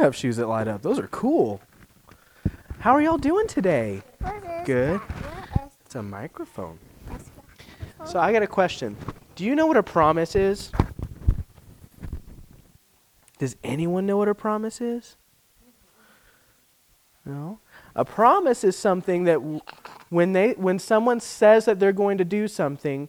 have shoes that light up. Those are cool. How are y'all doing today? Good. It's a microphone. So I got a question. Do you know what a promise is? Does anyone know what a promise is? No. A promise is something that w- when they when someone says that they're going to do something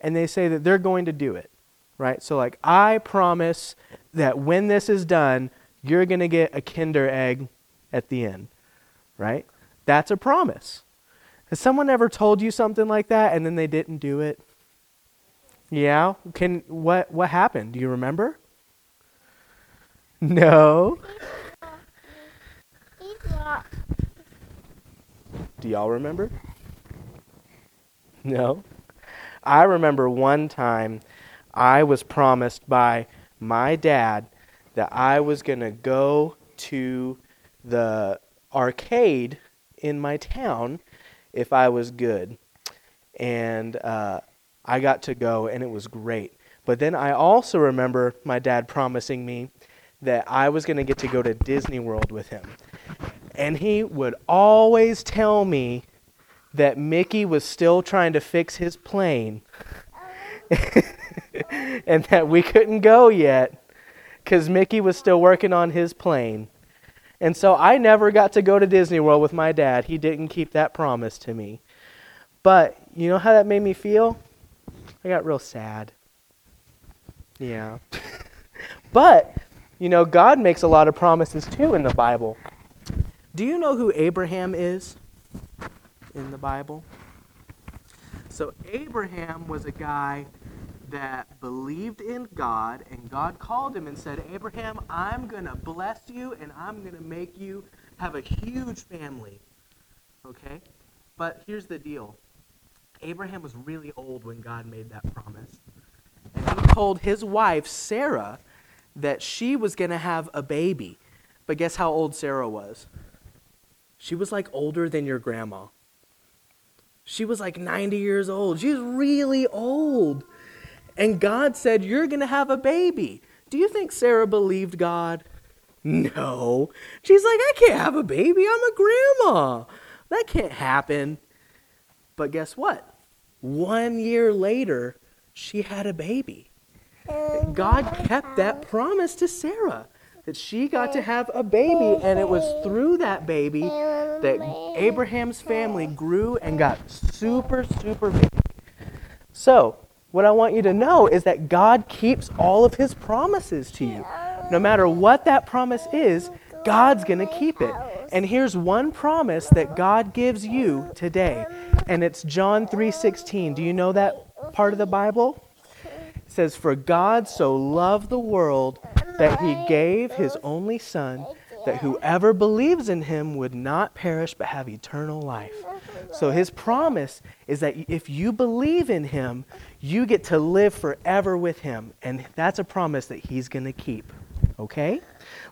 and they say that they're going to do it, right? So like I promise that when this is done, you're going to get a Kinder egg at the end, right? That's a promise. Has someone ever told you something like that and then they didn't do it? Yeah. Can what what happened? Do you remember? No. Do y'all remember? No. I remember one time I was promised by my dad that I was going to go to the arcade in my town if I was good. And uh, I got to go, and it was great. But then I also remember my dad promising me that I was going to get to go to Disney World with him. And he would always tell me that Mickey was still trying to fix his plane and that we couldn't go yet because Mickey was still working on his plane. And so I never got to go to Disney World with my dad. He didn't keep that promise to me. But you know how that made me feel? I got real sad. Yeah. but, you know, God makes a lot of promises too in the Bible. Do you know who Abraham is in the Bible? So, Abraham was a guy that believed in God, and God called him and said, Abraham, I'm going to bless you and I'm going to make you have a huge family. Okay? But here's the deal Abraham was really old when God made that promise. And he told his wife, Sarah, that she was going to have a baby. But guess how old Sarah was? She was like older than your grandma. She was like 90 years old. She was really old. And God said, You're going to have a baby. Do you think Sarah believed God? No. She's like, I can't have a baby. I'm a grandma. That can't happen. But guess what? One year later, she had a baby. God kept that promise to Sarah that she got to have a baby, and it was through that baby that Abraham's family grew and got super, super big. So, what I want you to know is that God keeps all of his promises to you. No matter what that promise is, God's going to keep it. And here's one promise that God gives you today, and it's John 3:16. Do you know that part of the Bible? It says, "For God so loved the world that he gave his only son, that whoever believes in him would not perish but have eternal life." So his promise is that if you believe in him, you get to live forever with him, and that's a promise that he's going to keep. Okay?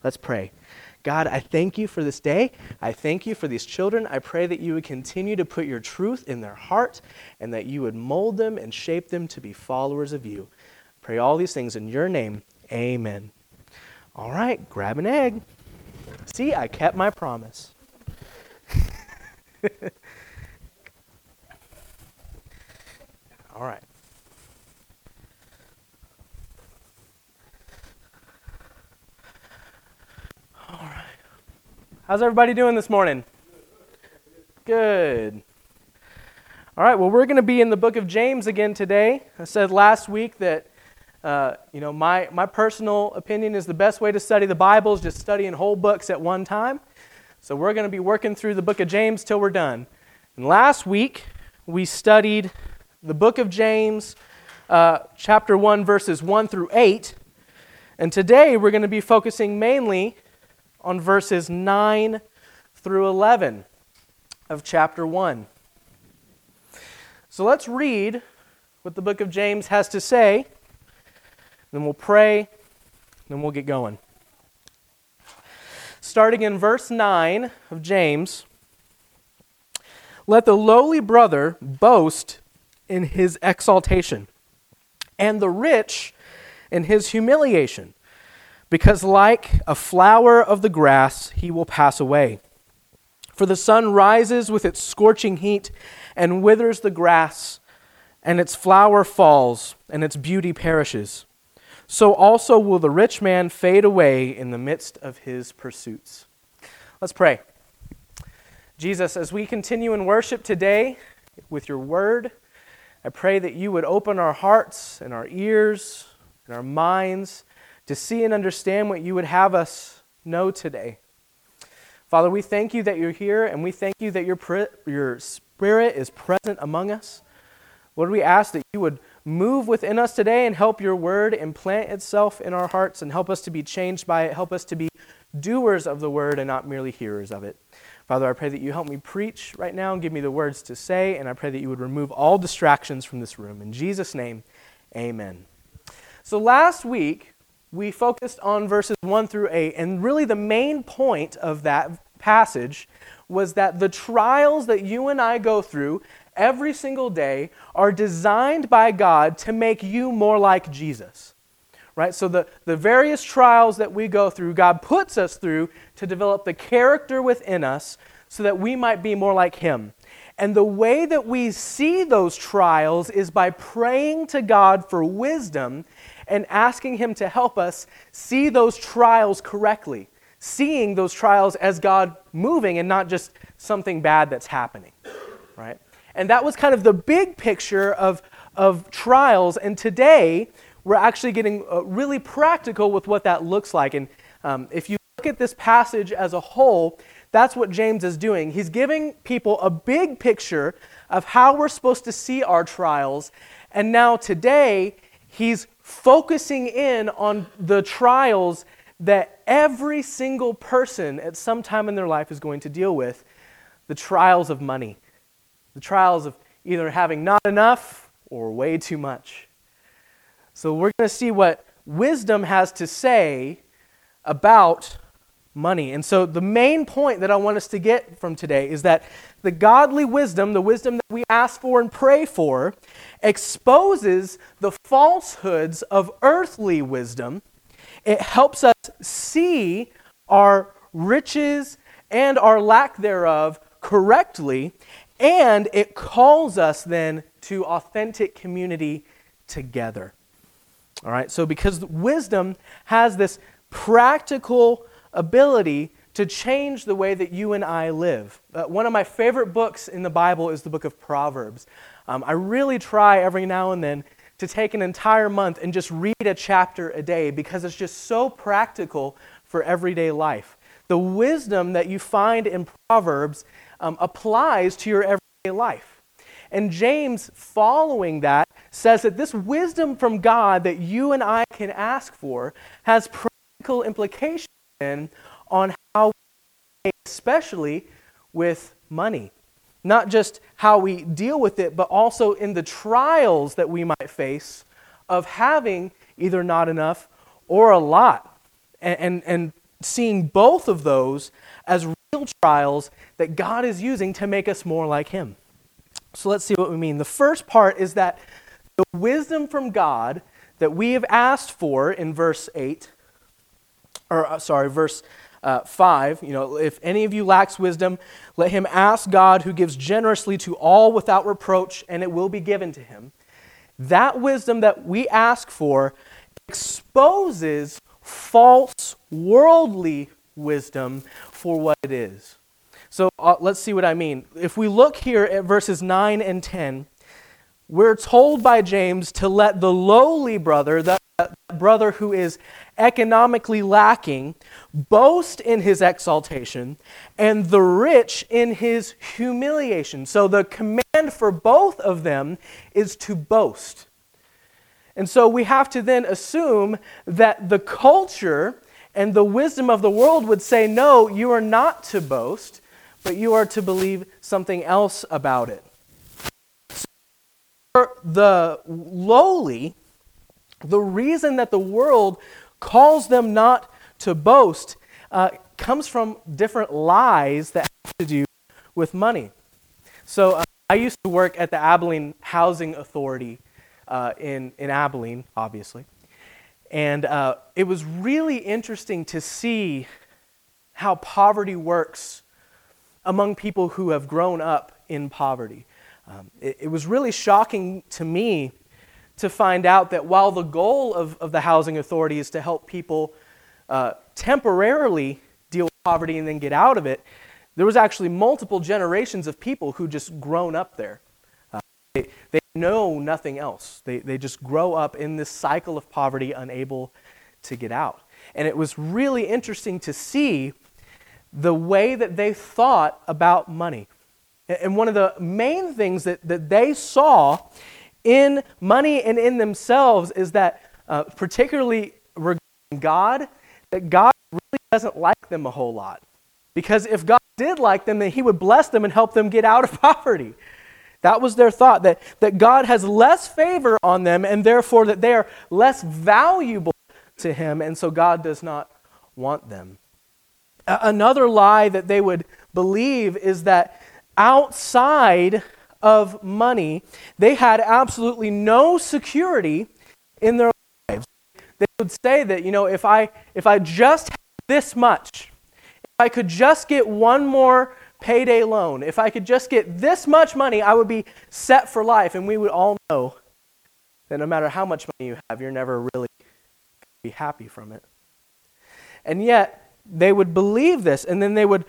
Let's pray. God, I thank you for this day. I thank you for these children. I pray that you would continue to put your truth in their heart and that you would mold them and shape them to be followers of you. Pray all these things in your name. Amen. All right, grab an egg. See, I kept my promise. all right. All right. How's everybody doing this morning? Good. All right, well, we're going to be in the book of James again today. I said last week that, uh, you know, my, my personal opinion is the best way to study the Bible is just studying whole books at one time. So we're going to be working through the book of James till we're done. And last week, we studied the book of James, uh, chapter 1, verses 1 through 8. And today, we're going to be focusing mainly on verses 9 through 11 of chapter 1. So let's read what the book of James has to say, then we'll pray, then we'll get going. Starting in verse 9 of James Let the lowly brother boast in his exaltation, and the rich in his humiliation because like a flower of the grass, he will pass away. For the sun rises with its scorching heat and withers the grass, and its flower falls, and its beauty perishes. So also will the rich man fade away in the midst of his pursuits. Let's pray. Jesus, as we continue in worship today with your word, I pray that you would open our hearts and our ears and our minds to see and understand what you would have us know today. Father, we thank you that you're here, and we thank you that your, your Spirit is present among us. Lord, we ask that you would move within us today and help your word implant itself in our hearts and help us to be changed by it. Help us to be doers of the word and not merely hearers of it. Father, I pray that you help me preach right now and give me the words to say, and I pray that you would remove all distractions from this room. In Jesus' name, amen. So last week, we focused on verses 1 through 8, and really the main point of that passage was that the trials that you and I go through every single day are designed by God to make you more like Jesus. Right? So, the, the various trials that we go through, God puts us through to develop the character within us so that we might be more like Him. And the way that we see those trials is by praying to God for wisdom and asking Him to help us see those trials correctly, seeing those trials as God moving and not just something bad that's happening, right? And that was kind of the big picture of, of trials. And today, we're actually getting uh, really practical with what that looks like. And um, if you look at this passage as a whole, that's what James is doing. He's giving people a big picture of how we're supposed to see our trials. And now, today, he's focusing in on the trials that every single person at some time in their life is going to deal with the trials of money, the trials of either having not enough or way too much. So, we're going to see what wisdom has to say about money. And so, the main point that I want us to get from today is that the godly wisdom, the wisdom that we ask for and pray for, exposes the falsehoods of earthly wisdom. It helps us see our riches and our lack thereof correctly, and it calls us then to authentic community together. All right, so because wisdom has this practical ability to change the way that you and I live. Uh, one of my favorite books in the Bible is the book of Proverbs. Um, I really try every now and then to take an entire month and just read a chapter a day because it's just so practical for everyday life. The wisdom that you find in Proverbs um, applies to your everyday life. And James, following that, says that this wisdom from God that you and I can ask for has practical implications on how, especially with money. Not just how we deal with it, but also in the trials that we might face of having either not enough or a lot. And, and, and seeing both of those as real trials that God is using to make us more like Him. So let's see what we mean. The first part is that the wisdom from God that we have asked for in verse 8, or uh, sorry, verse uh, 5, you know, if any of you lacks wisdom, let him ask God who gives generously to all without reproach, and it will be given to him. That wisdom that we ask for exposes false worldly wisdom for what it is. So uh, let's see what I mean. If we look here at verses 9 and 10, we're told by James to let the lowly brother, that brother who is economically lacking, boast in his exaltation, and the rich in his humiliation. So the command for both of them is to boast. And so we have to then assume that the culture and the wisdom of the world would say, no, you are not to boast, but you are to believe something else about it. So for the lowly, the reason that the world calls them not to boast uh, comes from different lies that have to do with money. So uh, I used to work at the Abilene Housing Authority uh, in, in Abilene, obviously. And uh, it was really interesting to see how poverty works among people who have grown up in poverty. Um, it, it, was really shocking to me to find out that while the goal of, of the housing authority is to help people uh, temporarily deal with poverty and then get out of it, there was actually multiple generations of people who just grown up there. Uh, they, they know nothing else. They, they just grow up in this cycle of poverty, unable to get out. And it was really interesting to see the way that they thought about money. And one of the main things that, that they saw in money and in themselves is that, uh, particularly regarding God, that God really doesn't like them a whole lot. Because if God did like them, then He would bless them and help them get out of poverty. That was their thought, that, that God has less favor on them and therefore that they are less valuable to Him, and so God does not want them. Another lie that they would believe is that outside of money, they had absolutely no security in their lives. They would say that, you know, if I, if I just had this much, if I could just get one more payday loan, if I could just get this much money, I would be set for life. And we would all know that no matter how much money you have, you're never really be happy from it. And yet, they would believe this, and then they would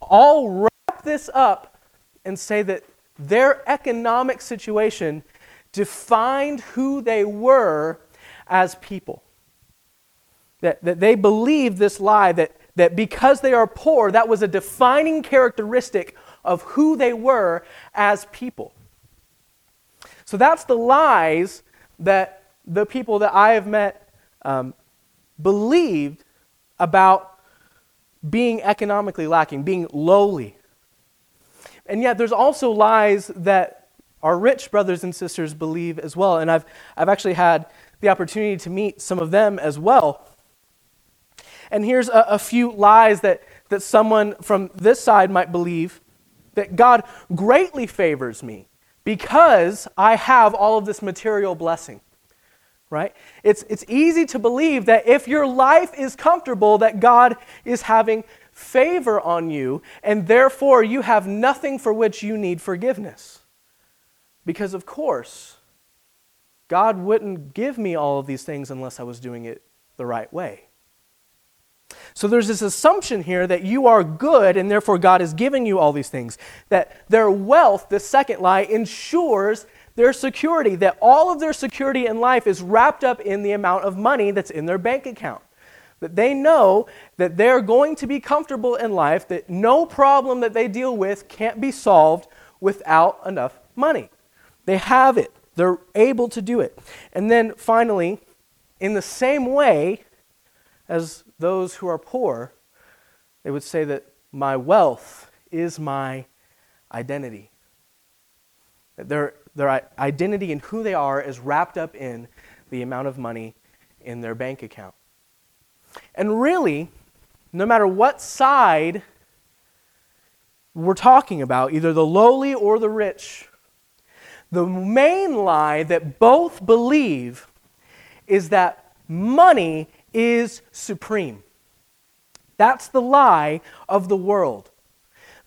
all wrap this up and say that their economic situation defined who they were as people. That, that they believed this lie that, that because they are poor, that was a defining characteristic of who they were as people. So that's the lies that the people that I have met um, believed about being economically lacking, being lowly. And yet, there's also lies that our rich brothers and sisters believe as well. And I've, I've actually had the opportunity to meet some of them as well. And here's a, a few lies that, that someone from this side might believe that God greatly favors me because I have all of this material blessing right? It's, it's easy to believe that if your life is comfortable, that God is having favor on you, and therefore you have nothing for which you need forgiveness. Because, of course, God wouldn't give me all of these things unless I was doing it the right way. So there's this assumption here that you are good and therefore God is giving you all these things. That their wealth, the second lie, ensures their security, that all of their security in life is wrapped up in the amount of money that's in their bank account. That they know that they're going to be comfortable in life, that no problem that they deal with can't be solved without enough money. They have it, they're able to do it. And then finally, in the same way as those who are poor, they would say that my wealth is my identity. That their, their identity and who they are is wrapped up in the amount of money in their bank account. And really, no matter what side we're talking about, either the lowly or the rich, the main lie that both believe is that money is supreme. That's the lie of the world.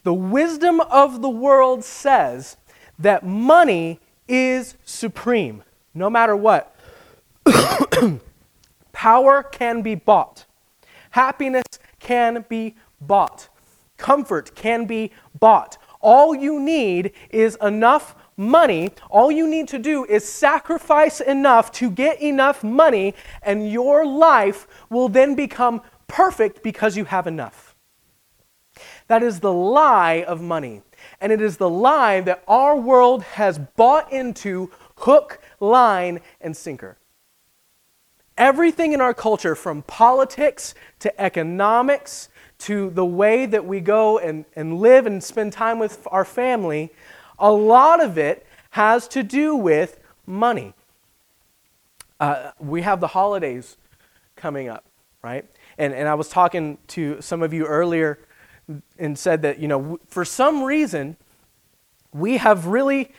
The wisdom of the world says that money is supreme, no matter what. Power can be bought, happiness can be bought, comfort can be bought. All you need is enough money. All you need to do is sacrifice enough to get enough money, and your life will then become perfect because you have enough. That is the lie of money. And it is the lie that our world has bought into hook, line, and sinker. Everything in our culture, from politics to economics to the way that we go and, and live and spend time with our family, a lot of it has to do with money. Uh, we have the holidays coming up, right? And, and I was talking to some of you earlier and said that, you know, for some reason, we have really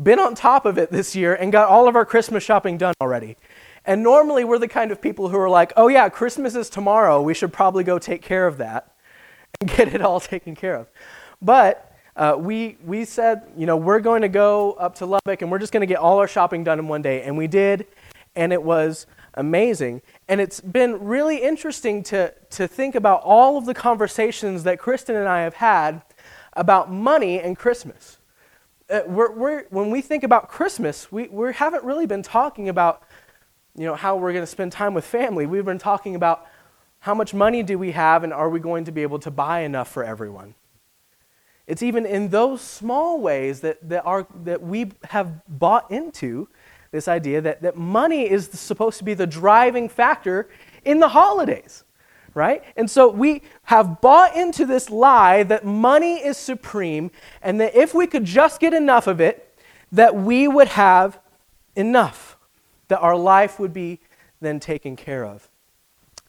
been on top of it this year and got all of our Christmas shopping done already. And normally we're the kind of people who are like, oh, yeah, Christmas is tomorrow. We should probably go take care of that and get it all taken care of. But uh, we, we said, you know, we're going to go up to Lubbock and we're just going to get all our shopping done in one day. And we did, and it was amazing. And it's been really interesting to, to think about all of the conversations that Kristen and I have had about money and Christmas. Uh, we're, we're, when we think about Christmas, we, we haven't really been talking about you know, how we're going to spend time with family. We've been talking about how much money do we have and are we going to be able to buy enough for everyone. It's even in those small ways that, that, are, that we have bought into this idea that, that money is supposed to be the driving factor in the holidays, right? And so we have bought into this lie that money is supreme and that if we could just get enough of it, that we would have enough, that our life would be then taken care of.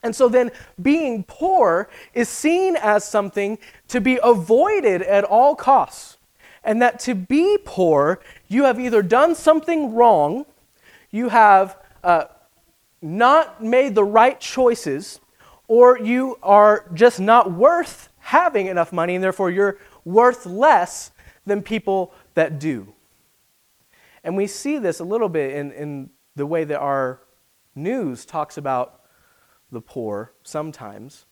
And so then being poor is seen as something to be avoided at all costs. And that to be poor, you have either done something wrong you have uh, not made the right choices, or you are just not worth having enough money, and therefore you're worth less than people that do. And we see this a little bit in, in the way that our news talks about the poor sometimes.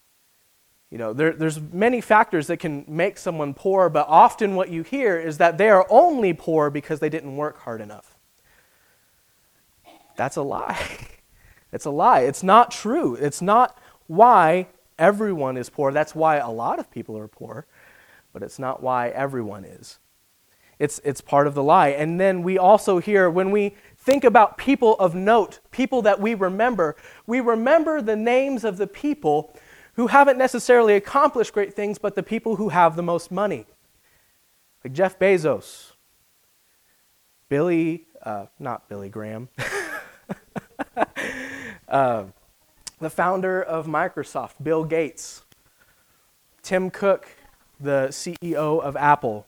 You know, there, there's many factors that can make someone poor, but often what you hear is that they are only poor because they didn't work hard enough. That's a lie. It's a lie. It's not true. It's not why everyone is poor. That's why a lot of people are poor, but it's not why everyone is. It's, it's part of the lie. And then we also hear when we think about people of note, people that we remember, we remember the names of the people who haven't necessarily accomplished great things, but the people who have the most money. Like Jeff Bezos, Billy, uh, not Billy Graham. uh, the founder of Microsoft, Bill Gates, Tim Cook, the CEO of Apple.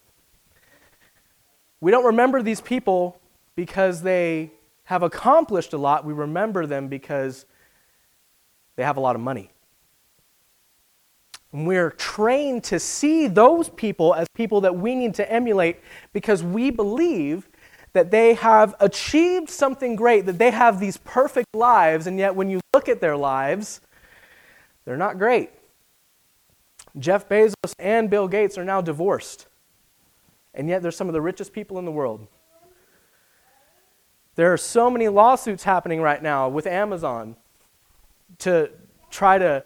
We don't remember these people because they have accomplished a lot. We remember them because they have a lot of money. And we're trained to see those people as people that we need to emulate because we believe that they have achieved something great, that they have these perfect lives, and yet when you look at their lives, they're not great. Jeff Bezos and Bill Gates are now divorced, and yet they're some of the richest people in the world. There are so many lawsuits happening right now with Amazon to try to,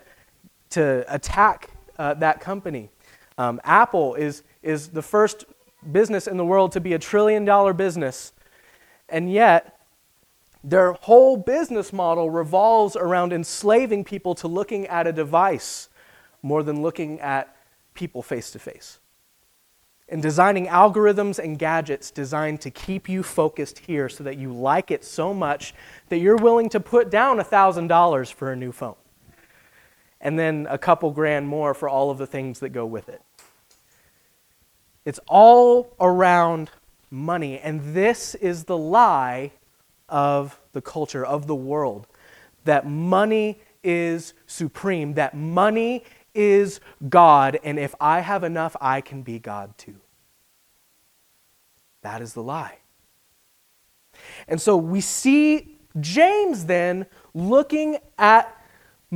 to attack uh, that company. Um, Apple is, is the first business in the world to be a trillion dollar business. And yet, their whole business model revolves around enslaving people to looking at a device more than looking at people face to face. And designing algorithms and gadgets designed to keep you focused here so that you like it so much that you're willing to put down $1,000 for a new phone. And then a couple grand more for all of the things that go with it. It's all around money. And this is the lie of the culture, of the world that money is supreme, that money is God, and if I have enough, I can be God too. That is the lie. And so we see James then looking at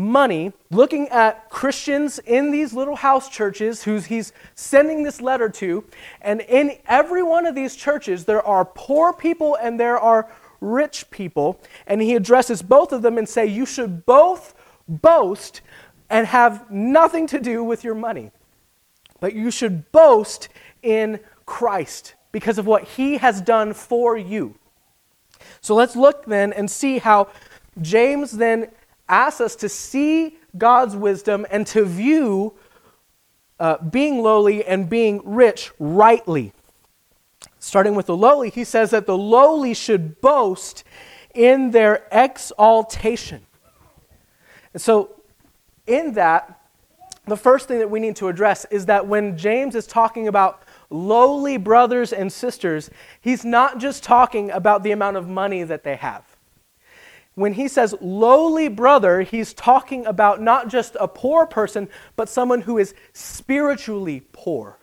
money, looking at Christians in these little house churches who he's sending this letter to. And in every one of these churches, there are poor people and there are rich people. And he addresses both of them and say, you should both boast and have nothing to do with your money. But you should boast in Christ because of what he has done for you. So let's look then and see how James then asks us to see God's wisdom and to view uh, being lowly and being rich rightly. Starting with the lowly, he says that the lowly should boast in their exaltation. And so, in that, the first thing that we need to address is that when James is talking about lowly brothers and sisters, he's not just talking about the amount of money that they have. When he says lowly brother, he's talking about not just a poor person, but someone who is spiritually poor.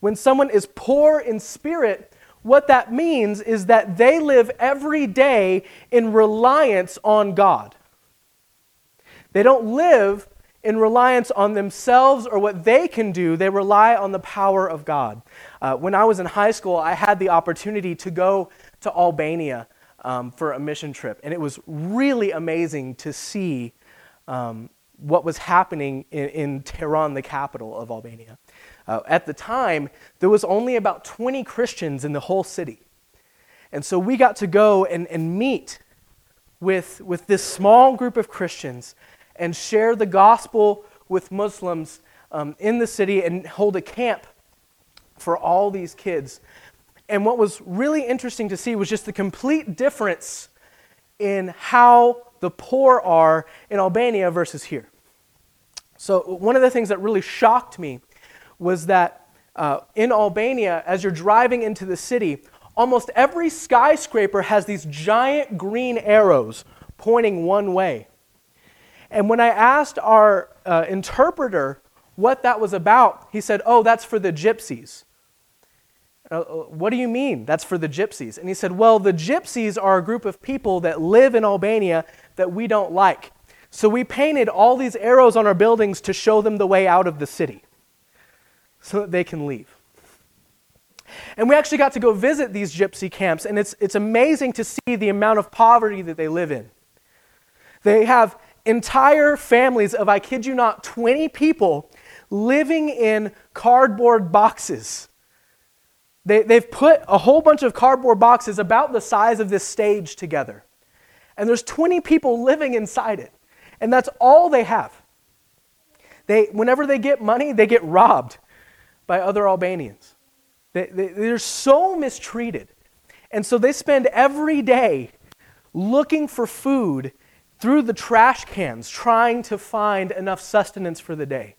When someone is poor in spirit, what that means is that they live every day in reliance on God. They don't live in reliance on themselves or what they can do, they rely on the power of God. Uh, when I was in high school, I had the opportunity to go to Albania um, for a mission trip, and it was really amazing to see um, what was happening in, in Tirana, the capital of Albania. Uh, at the time, there was only about 20 Christians in the whole city. And so we got to go and, and meet with, with this small group of Christians and share the gospel with Muslims um, in the city and hold a camp for all these kids. And what was really interesting to see was just the complete difference in how the poor are in Albania versus here. So, one of the things that really shocked me was that uh, in Albania, as you're driving into the city, almost every skyscraper has these giant green arrows pointing one way. And when I asked our uh, interpreter what that was about, he said, Oh, that's for the gypsies. Uh, uh, what do you mean that's for the gypsies? And he said, Well, the gypsies are a group of people that live in Albania that we don't like. So we painted all these arrows on our buildings to show them the way out of the city so that they can leave. And we actually got to go visit these gypsy camps, and it's, it's amazing to see the amount of poverty that they live in. They have entire families of, I kid you not, 20 people living in cardboard boxes. They, they've put a whole bunch of cardboard boxes about the size of this stage together. And there's 20 people living inside it. And that's all they have. They, whenever they get money, they get robbed by other Albanians. They, they, they're so mistreated. And so they spend every day looking for food through the trash cans trying to find enough sustenance for the day.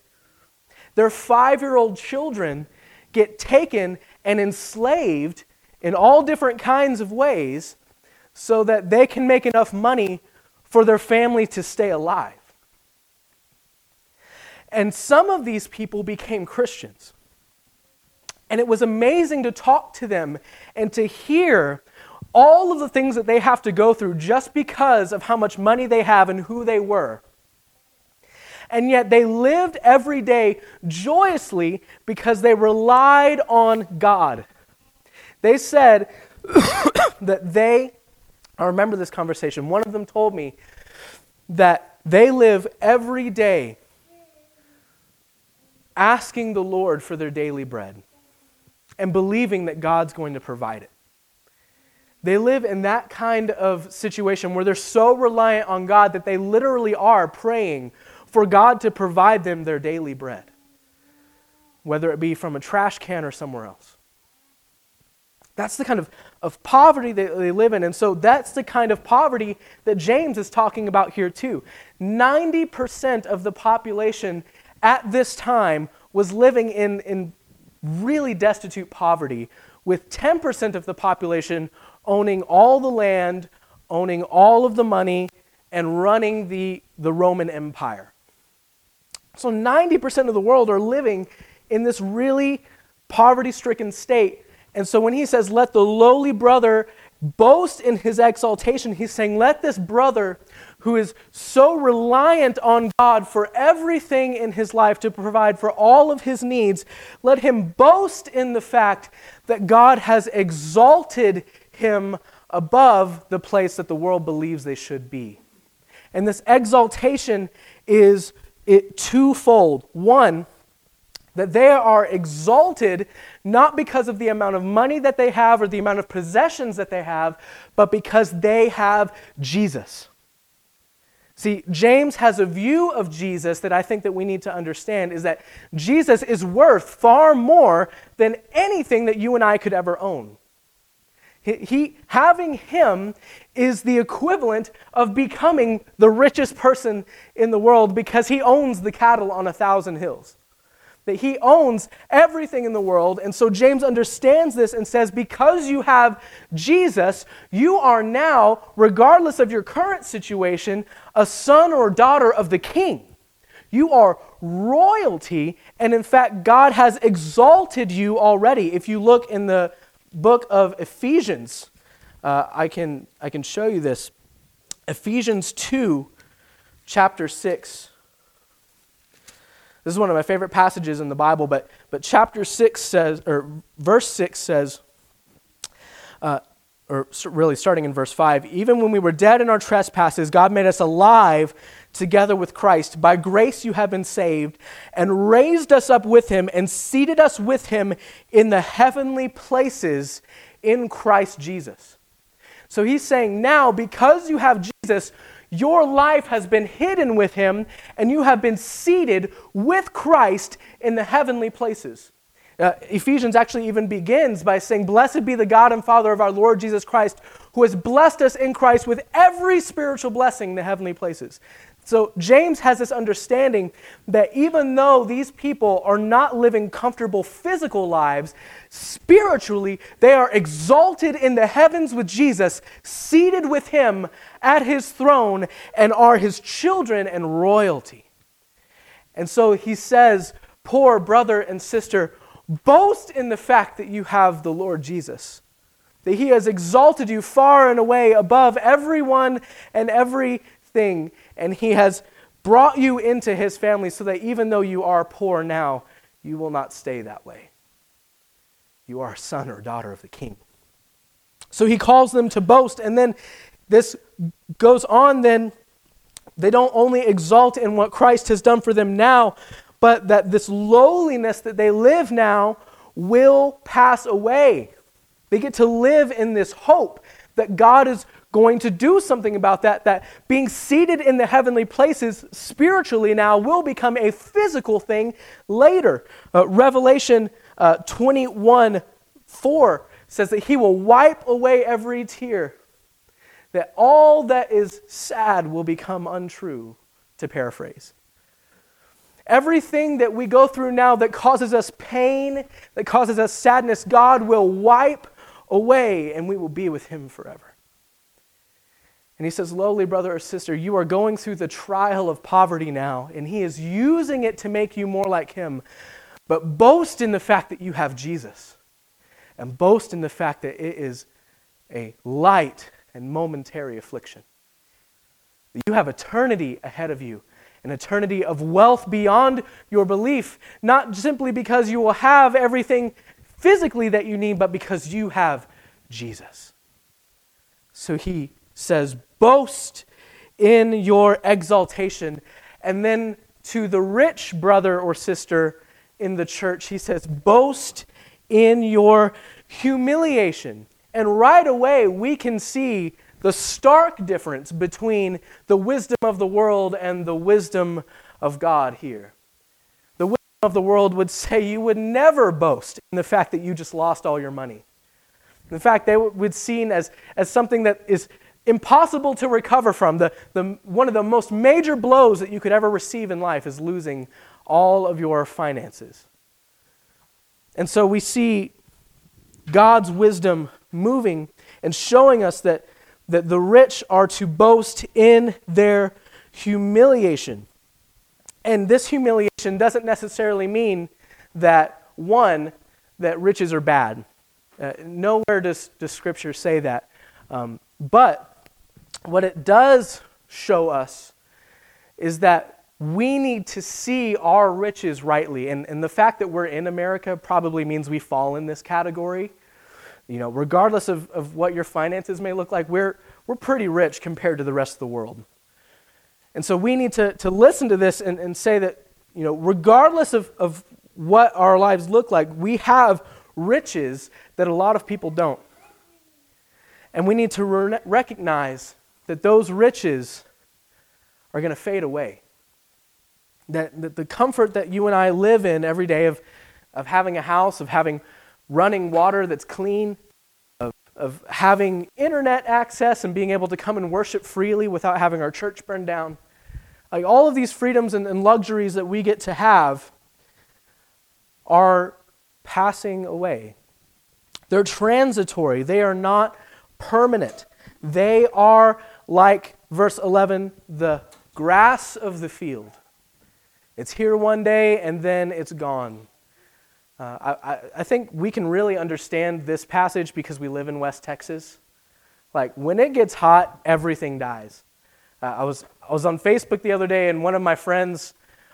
Their five year old children get taken and enslaved in all different kinds of ways so that they can make enough money for their family to stay alive. And some of these people became Christians. And it was amazing to talk to them and to hear all of the things that they have to go through just because of how much money they have and who they were. And yet they lived every day joyously because they relied on God. They said that they, I remember this conversation, one of them told me that they live every day asking the Lord for their daily bread and believing that God's going to provide it. They live in that kind of situation where they're so reliant on God that they literally are praying for God to provide them their daily bread, whether it be from a trash can or somewhere else. That's the kind of, of poverty that they live in. And so that's the kind of poverty that James is talking about here, too. 90% of the population at this time was living in, in really destitute poverty, with 10% of the population owning all the land, owning all of the money, and running the, the Roman Empire. So 90% of the world are living in this really poverty stricken state. And so when he says, let the lowly brother boast in his exaltation, he's saying, let this brother who is so reliant on God for everything in his life to provide for all of his needs, let him boast in the fact that God has exalted him above the place that the world believes they should be. And this exaltation is it twofold. One, that they are exalted not because of the amount of money that they have or the amount of possessions that they have, but because they have Jesus. See, James has a view of Jesus that I think that we need to understand is that Jesus is worth far more than anything that you and I could ever own. He, having him is the equivalent of becoming the richest person in the world because he owns the cattle on a thousand hills. that he owns everything in the world. And so James understands this and says, because you have Jesus, you are now, regardless of your current situation, a son or daughter of the king. You are royalty, and in fact, God has exalted you already. If you look in the book of Ephesians, uh, I, can, I can show you this. Ephesians 2, chapter 6. This is one of my favorite passages in the Bible, but, but chapter 6 says, or verse 6 says, uh, or really starting in verse 5, even when we were dead in our trespasses, God made us alive together with Christ. By grace you have been saved, and raised us up with him, and seated us with him in the heavenly places in Christ Jesus. So he's saying, now, because you have Jesus, your life has been hidden with him, and you have been seated with Christ in the heavenly places. Uh, Ephesians actually even begins by saying, Blessed be the God and Father of our Lord Jesus Christ, who has blessed us in Christ with every spiritual blessing in the heavenly places. So James has this understanding that even though these people are not living comfortable physical lives, spiritually they are exalted in the heavens with Jesus, seated with him at his throne, and are his children and royalty. And so he says, Poor brother and sister, boast in the fact that you have the Lord Jesus, that he has exalted you far and away above everyone and everything and He has brought you into His family so that even though you are poor now, you will not stay that way. You are a son or daughter of the King. So He calls them to boast, and then this goes on, then they don't only exalt in what Christ has done for them now, but that this lowliness that they live now will pass away. They get to live in this hope that God is going to do something about that, that being seated in the heavenly places spiritually now will become a physical thing later. Uh, Revelation uh, 21 4 says that he will wipe away every tear, that all that is sad will become untrue, to paraphrase. Everything that we go through now that causes us pain, that causes us sadness, God will wipe away and we will be with him forever. And he says, Lowly brother or sister, you are going through the trial of poverty now, and he is using it to make you more like him. But boast in the fact that you have Jesus, and boast in the fact that it is a light and momentary affliction. You have eternity ahead of you, an eternity of wealth beyond your belief, not simply because you will have everything physically that you need, but because you have Jesus. So he says, Boast in your exaltation. And then to the rich brother or sister in the church, he says, Boast in your humiliation. And right away, we can see the stark difference between the wisdom of the world and the wisdom of God here. The wisdom of the world would say you would never boast in the fact that you just lost all your money. In fact, they would seen as, as something that is impossible to recover from. The, the, one of the most major blows that you could ever receive in life is losing all of your finances. And so we see God's wisdom moving and showing us that, that the rich are to boast in their humiliation. And this humiliation doesn't necessarily mean that, one, that riches are bad. Uh, nowhere does, does Scripture say that. Um, but what it does show us is that we need to see our riches rightly. And, and the fact that we're in America probably means we fall in this category. You know, regardless of, of what your finances may look like, we're, we're pretty rich compared to the rest of the world. And so we need to, to listen to this and, and say that, you know, regardless of, of what our lives look like, we have riches that a lot of people don't. And we need to re- recognize that those riches are going to fade away. That, that the comfort that you and I live in every day of, of having a house, of having running water that's clean, of, of having internet access and being able to come and worship freely without having our church burned down, like all of these freedoms and, and luxuries that we get to have are passing away. They're transitory, they are not permanent. They are like, verse 11, the grass of the field. It's here one day and then it's gone. Uh, I, I think we can really understand this passage because we live in West Texas. Like, when it gets hot, everything dies. Uh, I, was, I was on Facebook the other day, and one of my friends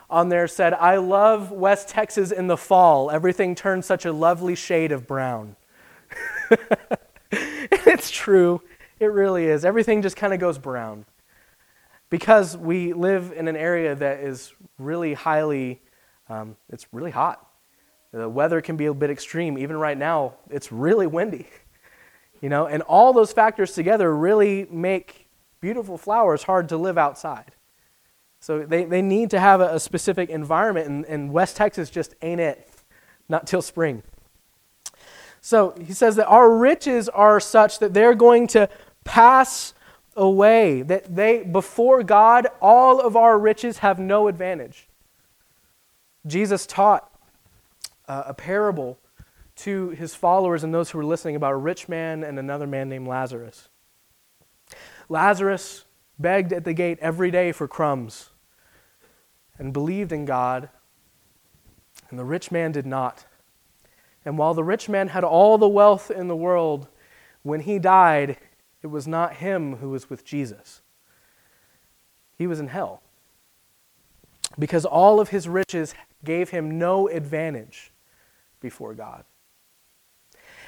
on there said, I love West Texas in the fall. Everything turns such a lovely shade of brown. it's true. It really is. Everything just kind of goes brown. Because we live in an area that is really highly, um, it's really hot. The weather can be a bit extreme. Even right now, it's really windy. You know, and all those factors together really make beautiful flowers hard to live outside. So they, they need to have a, a specific environment, and, and West Texas just ain't it. Not till spring. So he says that our riches are such that they're going to pass away. That they, before God, all of our riches have no advantage. Jesus taught uh, a parable to his followers and those who were listening about a rich man and another man named Lazarus. Lazarus begged at the gate every day for crumbs and believed in God, and the rich man did not. And while the rich man had all the wealth in the world, when he died, it was not him who was with Jesus. He was in hell because all of his riches gave him no advantage before God.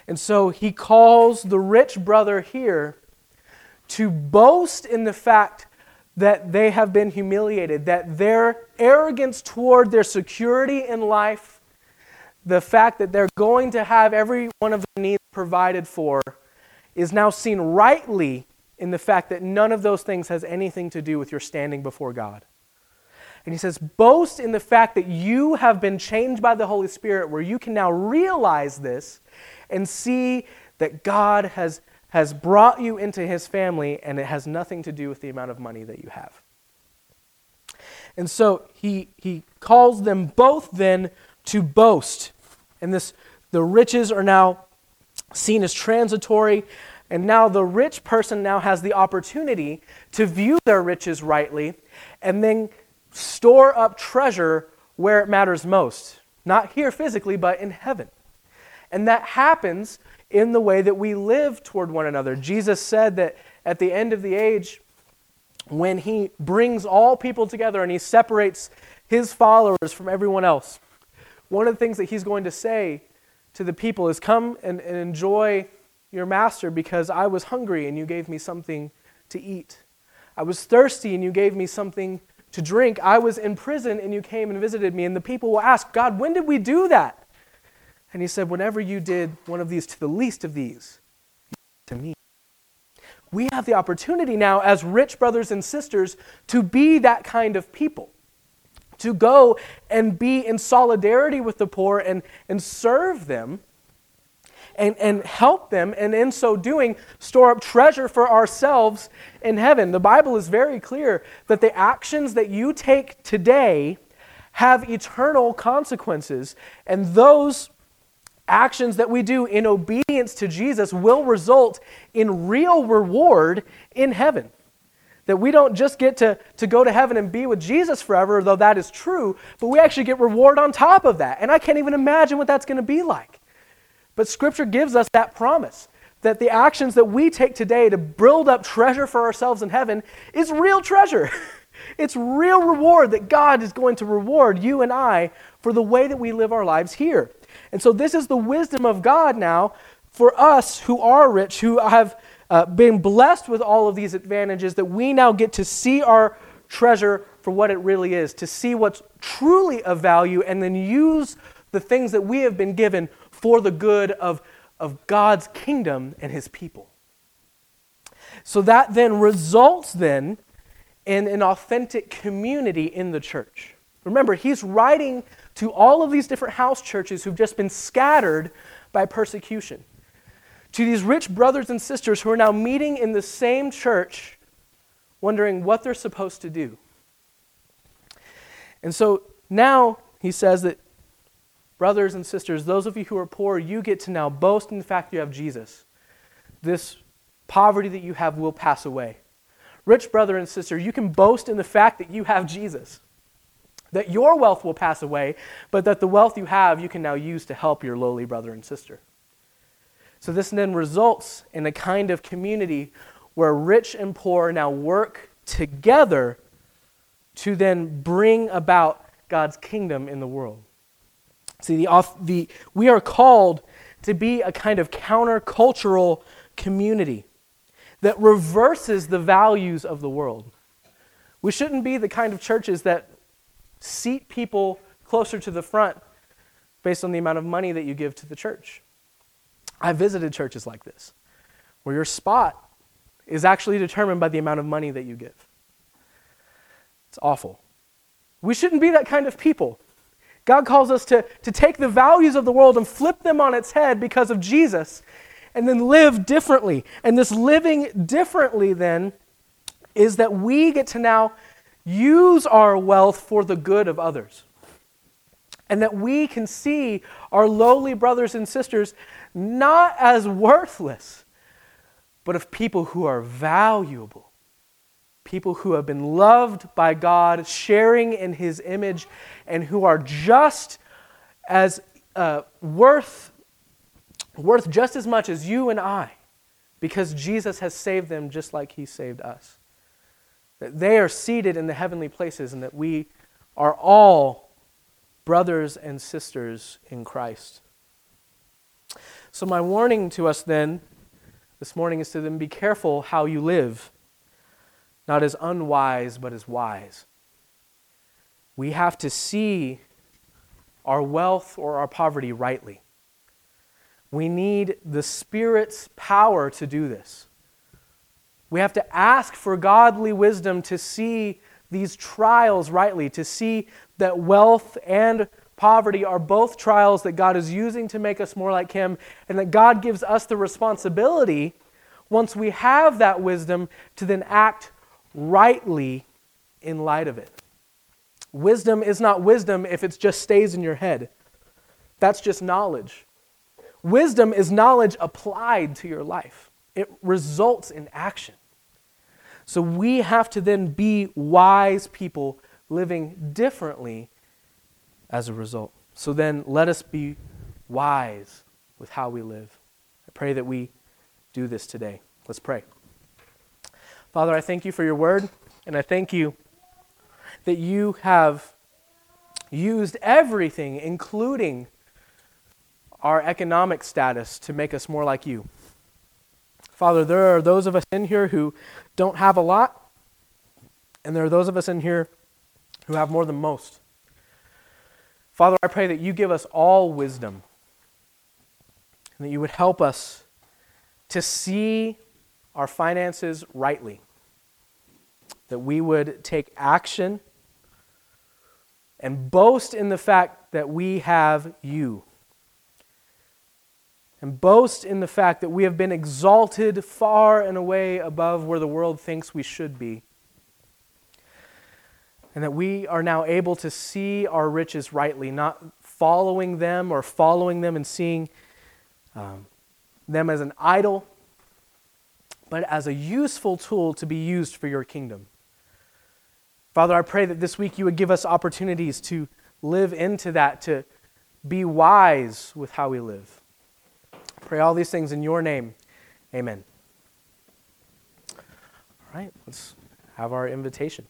And so he calls the rich brother here to boast in the fact that they have been humiliated, that their arrogance toward their security in life, the fact that they're going to have every one of their needs provided for, is now seen rightly in the fact that none of those things has anything to do with your standing before God. And he says, Boast in the fact that you have been changed by the Holy Spirit, where you can now realize this and see that God has, has brought you into his family and it has nothing to do with the amount of money that you have. And so he, he calls them both then to boast. And this, the riches are now seen as transitory. And now the rich person now has the opportunity to view their riches rightly and then store up treasure where it matters most. Not here physically, but in heaven. And that happens in the way that we live toward one another. Jesus said that at the end of the age, when he brings all people together and he separates his followers from everyone else, one of the things that he's going to say to the people is, Come and, and enjoy your master because I was hungry and you gave me something to eat. I was thirsty and you gave me something to drink. I was in prison and you came and visited me. And the people will ask, God, when did we do that? And he said, Whenever you did one of these to the least of these, to me. We have the opportunity now, as rich brothers and sisters, to be that kind of people. To go and be in solidarity with the poor and, and serve them and, and help them, and in so doing, store up treasure for ourselves in heaven. The Bible is very clear that the actions that you take today have eternal consequences, and those actions that we do in obedience to Jesus will result in real reward in heaven. That we don't just get to, to go to heaven and be with Jesus forever, though that is true, but we actually get reward on top of that. And I can't even imagine what that's going to be like. But Scripture gives us that promise that the actions that we take today to build up treasure for ourselves in heaven is real treasure. it's real reward that God is going to reward you and I for the way that we live our lives here. And so, this is the wisdom of God now for us who are rich, who have uh, been blessed with all of these advantages, that we now get to see our treasure for what it really is, to see what's truly of value, and then use the things that we have been given for the good of, of God's kingdom and his people. So that then results then in an authentic community in the church. Remember, he's writing to all of these different house churches who've just been scattered by persecution. To these rich brothers and sisters who are now meeting in the same church, wondering what they're supposed to do. And so now he says that brothers and sisters, those of you who are poor, you get to now boast in the fact that you have Jesus. This poverty that you have will pass away. Rich brother and sister, you can boast in the fact that you have Jesus. That your wealth will pass away, but that the wealth you have you can now use to help your lowly brother and sister. So, this then results in a kind of community where rich and poor now work together to then bring about God's kingdom in the world. See, the, the, we are called to be a kind of countercultural community that reverses the values of the world. We shouldn't be the kind of churches that seat people closer to the front based on the amount of money that you give to the church. I visited churches like this, where your spot is actually determined by the amount of money that you give. It's awful. We shouldn't be that kind of people. God calls us to, to take the values of the world and flip them on its head because of Jesus and then live differently. And this living differently, then, is that we get to now use our wealth for the good of others. And that we can see our lowly brothers and sisters not as worthless, but of people who are valuable, people who have been loved by God, sharing in His image, and who are just as uh, worth, worth just as much as you and I, because Jesus has saved them just like He saved us. That they are seated in the heavenly places, and that we are all brothers and sisters in Christ. So, my warning to us then this morning is to then be careful how you live, not as unwise, but as wise. We have to see our wealth or our poverty rightly. We need the Spirit's power to do this. We have to ask for godly wisdom to see these trials rightly, to see that wealth and poverty are both trials that God is using to make us more like Him, and that God gives us the responsibility, once we have that wisdom, to then act rightly in light of it. Wisdom is not wisdom if it just stays in your head. That's just knowledge. Wisdom is knowledge applied to your life, it results in action. So we have to then be wise people living differently as a result. So then let us be wise with how we live. I pray that we do this today. Let's pray. Father, I thank you for your word, and I thank you that you have used everything, including our economic status, to make us more like you. Father, there are those of us in here who don't have a lot, and there are those of us in here who have more than most. Father, I pray that you give us all wisdom and that you would help us to see our finances rightly, that we would take action and boast in the fact that we have you. And boast in the fact that we have been exalted far and away above where the world thinks we should be and that we are now able to see our riches rightly, not following them or following them and seeing um, them as an idol, but as a useful tool to be used for your kingdom. Father, I pray that this week you would give us opportunities to live into that, to be wise with how we live. I pray all these things in your name. Amen. All right, let's have our invitation.